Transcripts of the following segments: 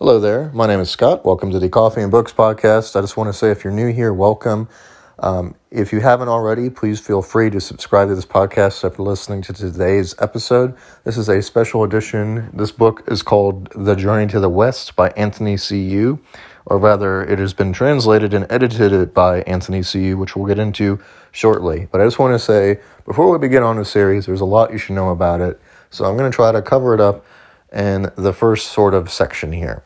Hello there. My name is Scott. Welcome to the Coffee and Books podcast. I just want to say if you're new here, welcome. Um, if you haven't already, please feel free to subscribe to this podcast after listening to today's episode. This is a special edition. This book is called The Journey to the West by Anthony C. Yu, or rather, it has been translated and edited by Anthony C. Yu, which we'll get into shortly. But I just want to say, before we begin on the series, there's a lot you should know about it. So I'm going to try to cover it up in the first sort of section here.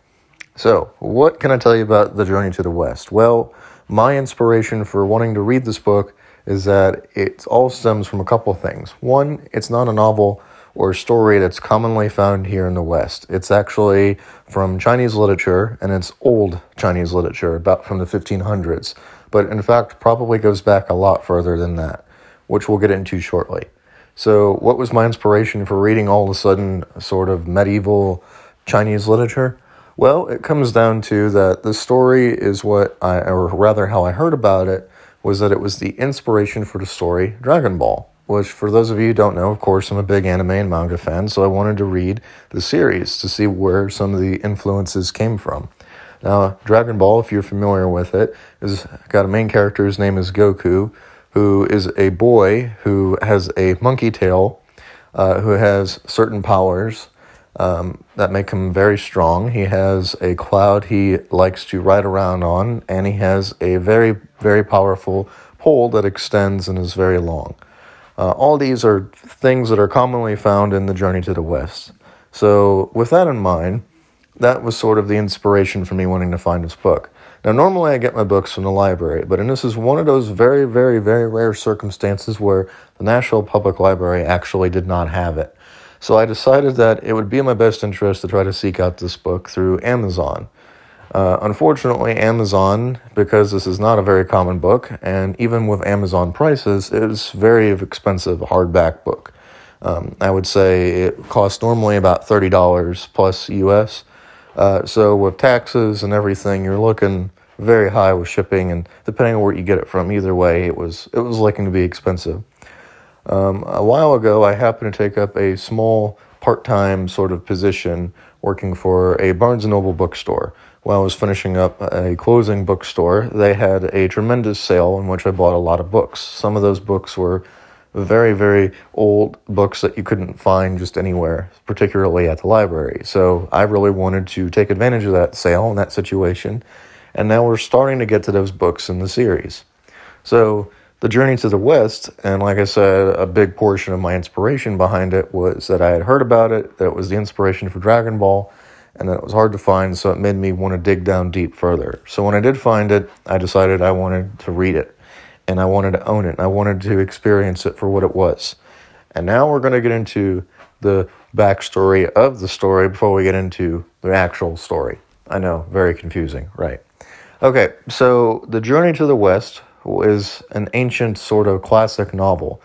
So, what can I tell you about The Journey to the West? Well, my inspiration for wanting to read this book is that it all stems from a couple things. One, it's not a novel or a story that's commonly found here in the West. It's actually from Chinese literature, and it's old Chinese literature, about from the 1500s, but in fact, probably goes back a lot further than that, which we'll get into shortly. So, what was my inspiration for reading all of a sudden sort of medieval Chinese literature? Well, it comes down to that the story is what I, or rather, how I heard about it was that it was the inspiration for the story Dragon Ball. Which, for those of you who don't know, of course, I'm a big anime and manga fan, so I wanted to read the series to see where some of the influences came from. Now, Dragon Ball, if you're familiar with it, is got a main character. His name is Goku, who is a boy who has a monkey tail, uh, who has certain powers, um, that make him very strong. He has a cloud he likes to ride around on, and he has a very, very powerful pole that extends and is very long. Uh, all these are things that are commonly found in the Journey to the West. So, with that in mind, that was sort of the inspiration for me wanting to find this book. Now, normally I get my books from the library, but and this is one of those very, very, very rare circumstances where the National Public Library actually did not have it. So I decided that it would be in my best interest to try to seek out this book through Amazon. Uh, unfortunately, Amazon, because this is not a very common book, and even with Amazon prices, it is very expensive hardback book. Um, I would say it costs normally about thirty dollars plus US. Uh, so with taxes and everything, you're looking very high with shipping, and depending on where you get it from, either way, it was it was looking to be expensive. Um, a while ago, I happened to take up a small part time sort of position working for a Barnes and Noble bookstore. While I was finishing up a closing bookstore, they had a tremendous sale in which I bought a lot of books. Some of those books were very, very old books that you couldn't find just anywhere, particularly at the library. So I really wanted to take advantage of that sale and that situation. And now we're starting to get to those books in the series. So the Journey to the West, and like I said, a big portion of my inspiration behind it was that I had heard about it, that it was the inspiration for Dragon Ball, and that it was hard to find, so it made me want to dig down deep further. So when I did find it, I decided I wanted to read it, and I wanted to own it, and I wanted to experience it for what it was. And now we're going to get into the backstory of the story before we get into the actual story. I know, very confusing, right? Okay, so The Journey to the West is an ancient sort of classic novel.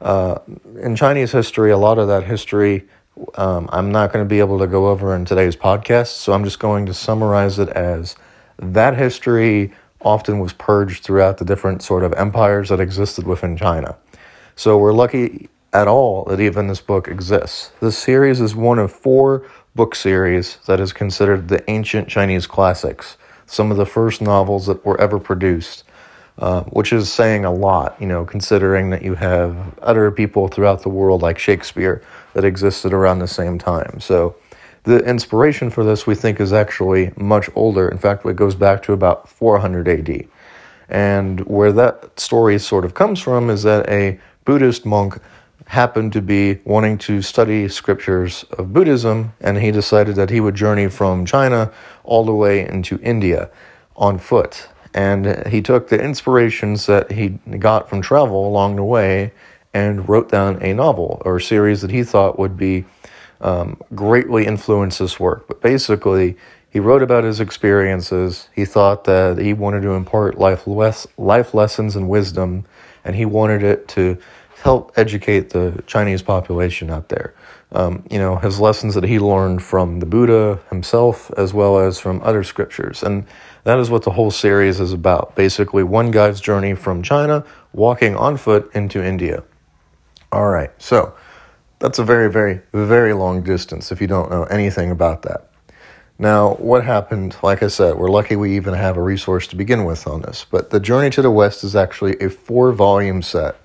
Uh, in Chinese history, a lot of that history um, I'm not going to be able to go over in today's podcast, so I'm just going to summarize it as that history often was purged throughout the different sort of empires that existed within China. So we're lucky at all that even this book exists. This series is one of four book series that is considered the ancient Chinese classics, some of the first novels that were ever produced. Uh, which is saying a lot, you know, considering that you have other people throughout the world like Shakespeare that existed around the same time. So the inspiration for this we think is actually much older. In fact, it goes back to about 400 AD. And where that story sort of comes from is that a Buddhist monk happened to be wanting to study scriptures of Buddhism, and he decided that he would journey from China all the way into India on foot. And he took the inspirations that he got from travel along the way and wrote down a novel or series that he thought would be um, greatly influence this work. But basically, he wrote about his experiences. He thought that he wanted to impart life, les- life lessons and wisdom, and he wanted it to help educate the Chinese population out there. Um, you know, his lessons that he learned from the Buddha himself as well as from other scriptures. And that is what the whole series is about. Basically, one guy's journey from China, walking on foot into India. All right, so that's a very, very, very long distance if you don't know anything about that. Now, what happened? Like I said, we're lucky we even have a resource to begin with on this. But The Journey to the West is actually a four volume set,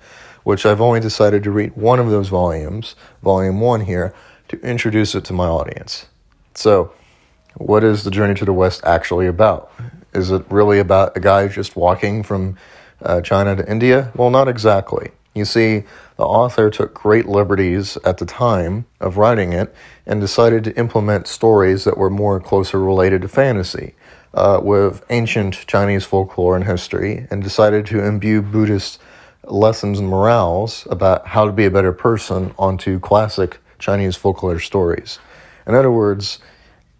which I've only decided to read one of those volumes, volume one here, to introduce it to my audience. So, what is The Journey to the West actually about? Is it really about a guy just walking from uh, China to India? Well, not exactly. You see, the author took great liberties at the time of writing it and decided to implement stories that were more closer related to fantasy uh, with ancient Chinese folklore and history and decided to imbue Buddhist lessons and morals about how to be a better person onto classic Chinese folklore stories. In other words,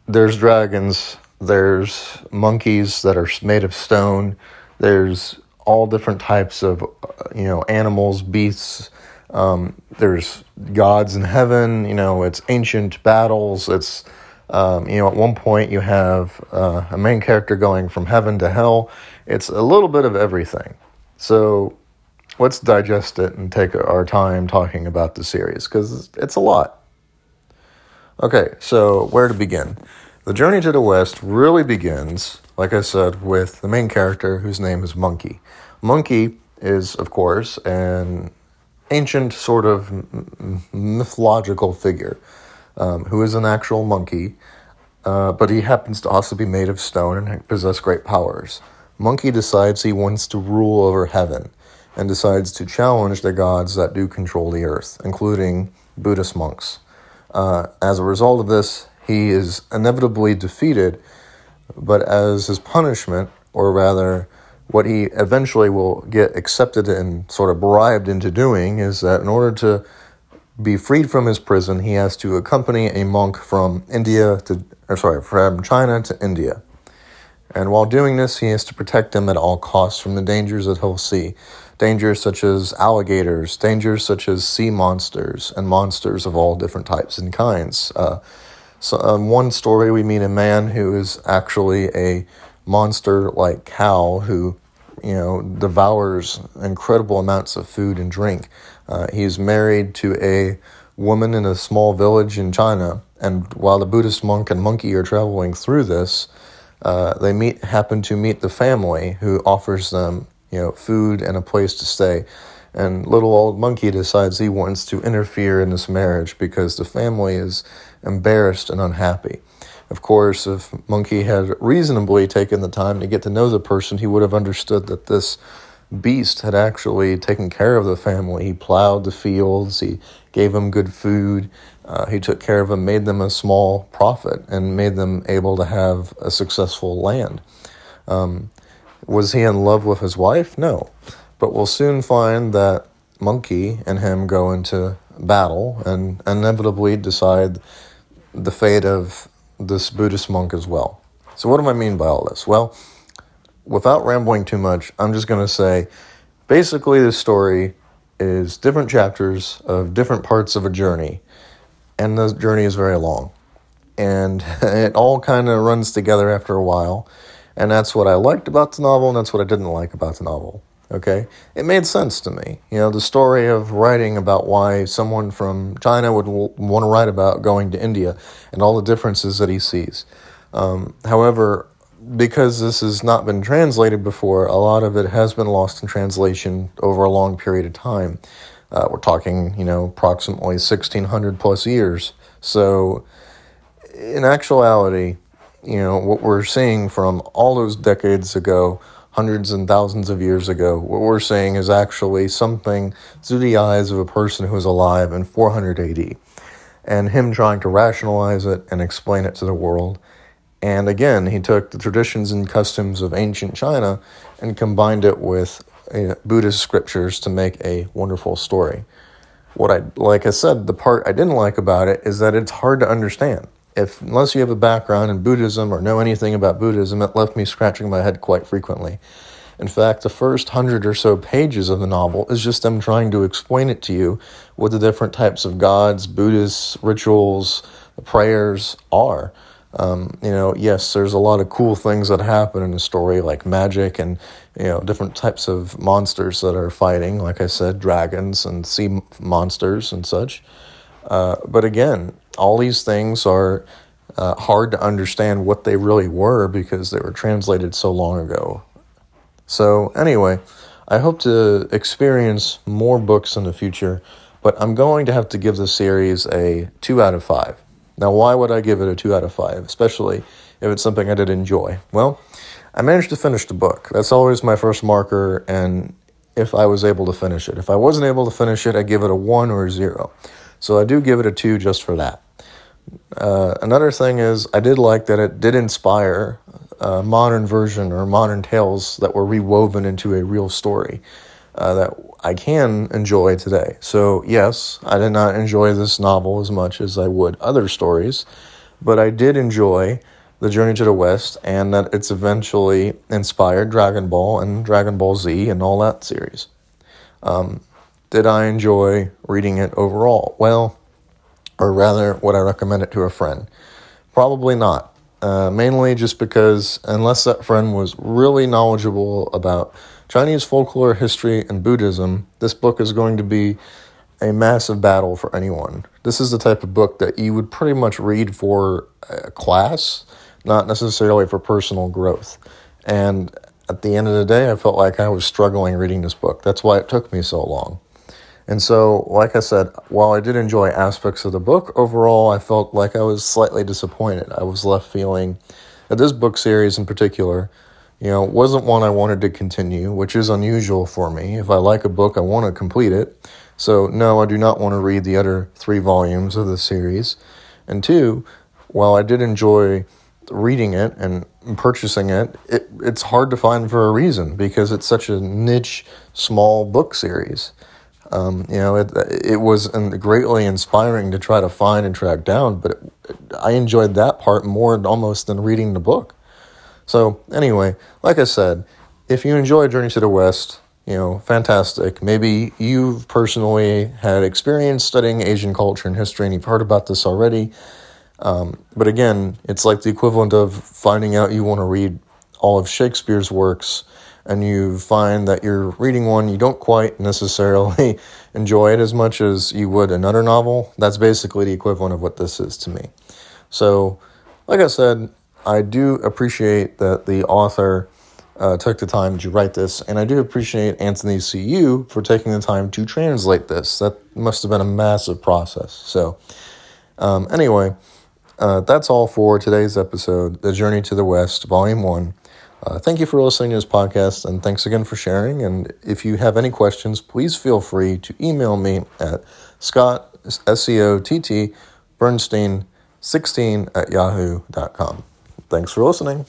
there's dragons, there's monkeys that are made of stone, there's all different types of you know animals, beasts. Um, there's gods in heaven. You know, it's ancient battles. It's um, you know, at one point you have uh, a main character going from heaven to hell. It's a little bit of everything. So let's digest it and take our time talking about the series because it's a lot. Okay, so where to begin? The journey to the West really begins, like I said, with the main character whose name is Monkey. Monkey is, of course, an ancient sort of mythological figure um, who is an actual monkey, uh, but he happens to also be made of stone and possess great powers. Monkey decides he wants to rule over heaven and decides to challenge the gods that do control the earth, including Buddhist monks. Uh, as a result of this, he is inevitably defeated, but as his punishment, or rather, what he eventually will get accepted and sort of bribed into doing, is that in order to be freed from his prison, he has to accompany a monk from India to, or sorry, from China to India. And while doing this, he has to protect him at all costs from the dangers that he'll see. Dangers such as alligators, dangers such as sea monsters, and monsters of all different types and kinds. Uh, so, um, one story, we meet a man who is actually a monster like cow who, you know, devours incredible amounts of food and drink. Uh, he's married to a woman in a small village in China, and while the Buddhist monk and monkey are traveling through this, uh, they meet happen to meet the family who offers them, you know, food and a place to stay. And little old monkey decides he wants to interfere in this marriage because the family is embarrassed and unhappy. Of course, if Monkey had reasonably taken the time to get to know the person, he would have understood that this beast had actually taken care of the family. He plowed the fields, he gave them good food, uh, he took care of them, made them a small profit, and made them able to have a successful land. Um, was he in love with his wife? No. But we'll soon find that Monkey and him go into battle and inevitably decide the fate of this Buddhist monk as well. So, what do I mean by all this? Well, without rambling too much, I'm just going to say basically, this story is different chapters of different parts of a journey, and the journey is very long. And it all kind of runs together after a while. And that's what I liked about the novel, and that's what I didn't like about the novel. Okay, it made sense to me. You know, the story of writing about why someone from China would w- want to write about going to India and all the differences that he sees. Um, however, because this has not been translated before, a lot of it has been lost in translation over a long period of time. Uh, we're talking, you know, approximately 1600 plus years. So, in actuality, you know, what we're seeing from all those decades ago hundreds and thousands of years ago. What we're seeing is actually something through the eyes of a person who was alive in 400 AD, and him trying to rationalize it and explain it to the world. And again, he took the traditions and customs of ancient China and combined it with uh, Buddhist scriptures to make a wonderful story. What I like I said, the part I didn't like about it is that it's hard to understand if unless you have a background in Buddhism or know anything about Buddhism, it left me scratching my head quite frequently. In fact, the first hundred or so pages of the novel is just them trying to explain it to you what the different types of gods, Buddhist rituals, prayers are. Um, you know, yes, there's a lot of cool things that happen in the story, like magic and you know different types of monsters that are fighting. Like I said, dragons and sea monsters and such. Uh, but again, all these things are uh, hard to understand what they really were because they were translated so long ago. So, anyway, I hope to experience more books in the future, but I'm going to have to give the series a 2 out of 5. Now, why would I give it a 2 out of 5, especially if it's something I did enjoy? Well, I managed to finish the book. That's always my first marker, and if I was able to finish it. If I wasn't able to finish it, I give it a 1 or a 0. So I do give it a 2 just for that. Uh, another thing is, I did like that it did inspire a modern version or modern tales that were rewoven into a real story uh, that I can enjoy today. So, yes, I did not enjoy this novel as much as I would other stories, but I did enjoy The Journey to the West and that it's eventually inspired Dragon Ball and Dragon Ball Z and all that series. Um, did I enjoy reading it overall? Well, or rather, would I recommend it to a friend? Probably not. Uh, mainly just because, unless that friend was really knowledgeable about Chinese folklore, history, and Buddhism, this book is going to be a massive battle for anyone. This is the type of book that you would pretty much read for a class, not necessarily for personal growth. And at the end of the day, I felt like I was struggling reading this book. That's why it took me so long. And so, like I said, while I did enjoy aspects of the book, overall I felt like I was slightly disappointed. I was left feeling that this book series in particular, you know, wasn't one I wanted to continue, which is unusual for me. If I like a book, I want to complete it. So, no, I do not want to read the other three volumes of the series. And two, while I did enjoy reading it and purchasing it, it it's hard to find for a reason because it's such a niche, small book series. Um, you know, it, it was greatly inspiring to try to find and track down, but it, I enjoyed that part more almost than reading the book. So, anyway, like I said, if you enjoy Journey to the West, you know, fantastic. Maybe you've personally had experience studying Asian culture and history and you've heard about this already. Um, but again, it's like the equivalent of finding out you want to read all of Shakespeare's works and you find that you're reading one, you don't quite necessarily enjoy it as much as you would another novel, that's basically the equivalent of what this is to me. So, like I said, I do appreciate that the author uh, took the time to write this, and I do appreciate Anthony C. Yu for taking the time to translate this. That must have been a massive process. So, um, anyway, uh, that's all for today's episode The Journey to the West, Volume 1. Uh, thank you for listening to this podcast, and thanks again for sharing. And if you have any questions, please feel free to email me at Scott, S C O T T, Bernstein 16 at yahoo.com. Thanks for listening.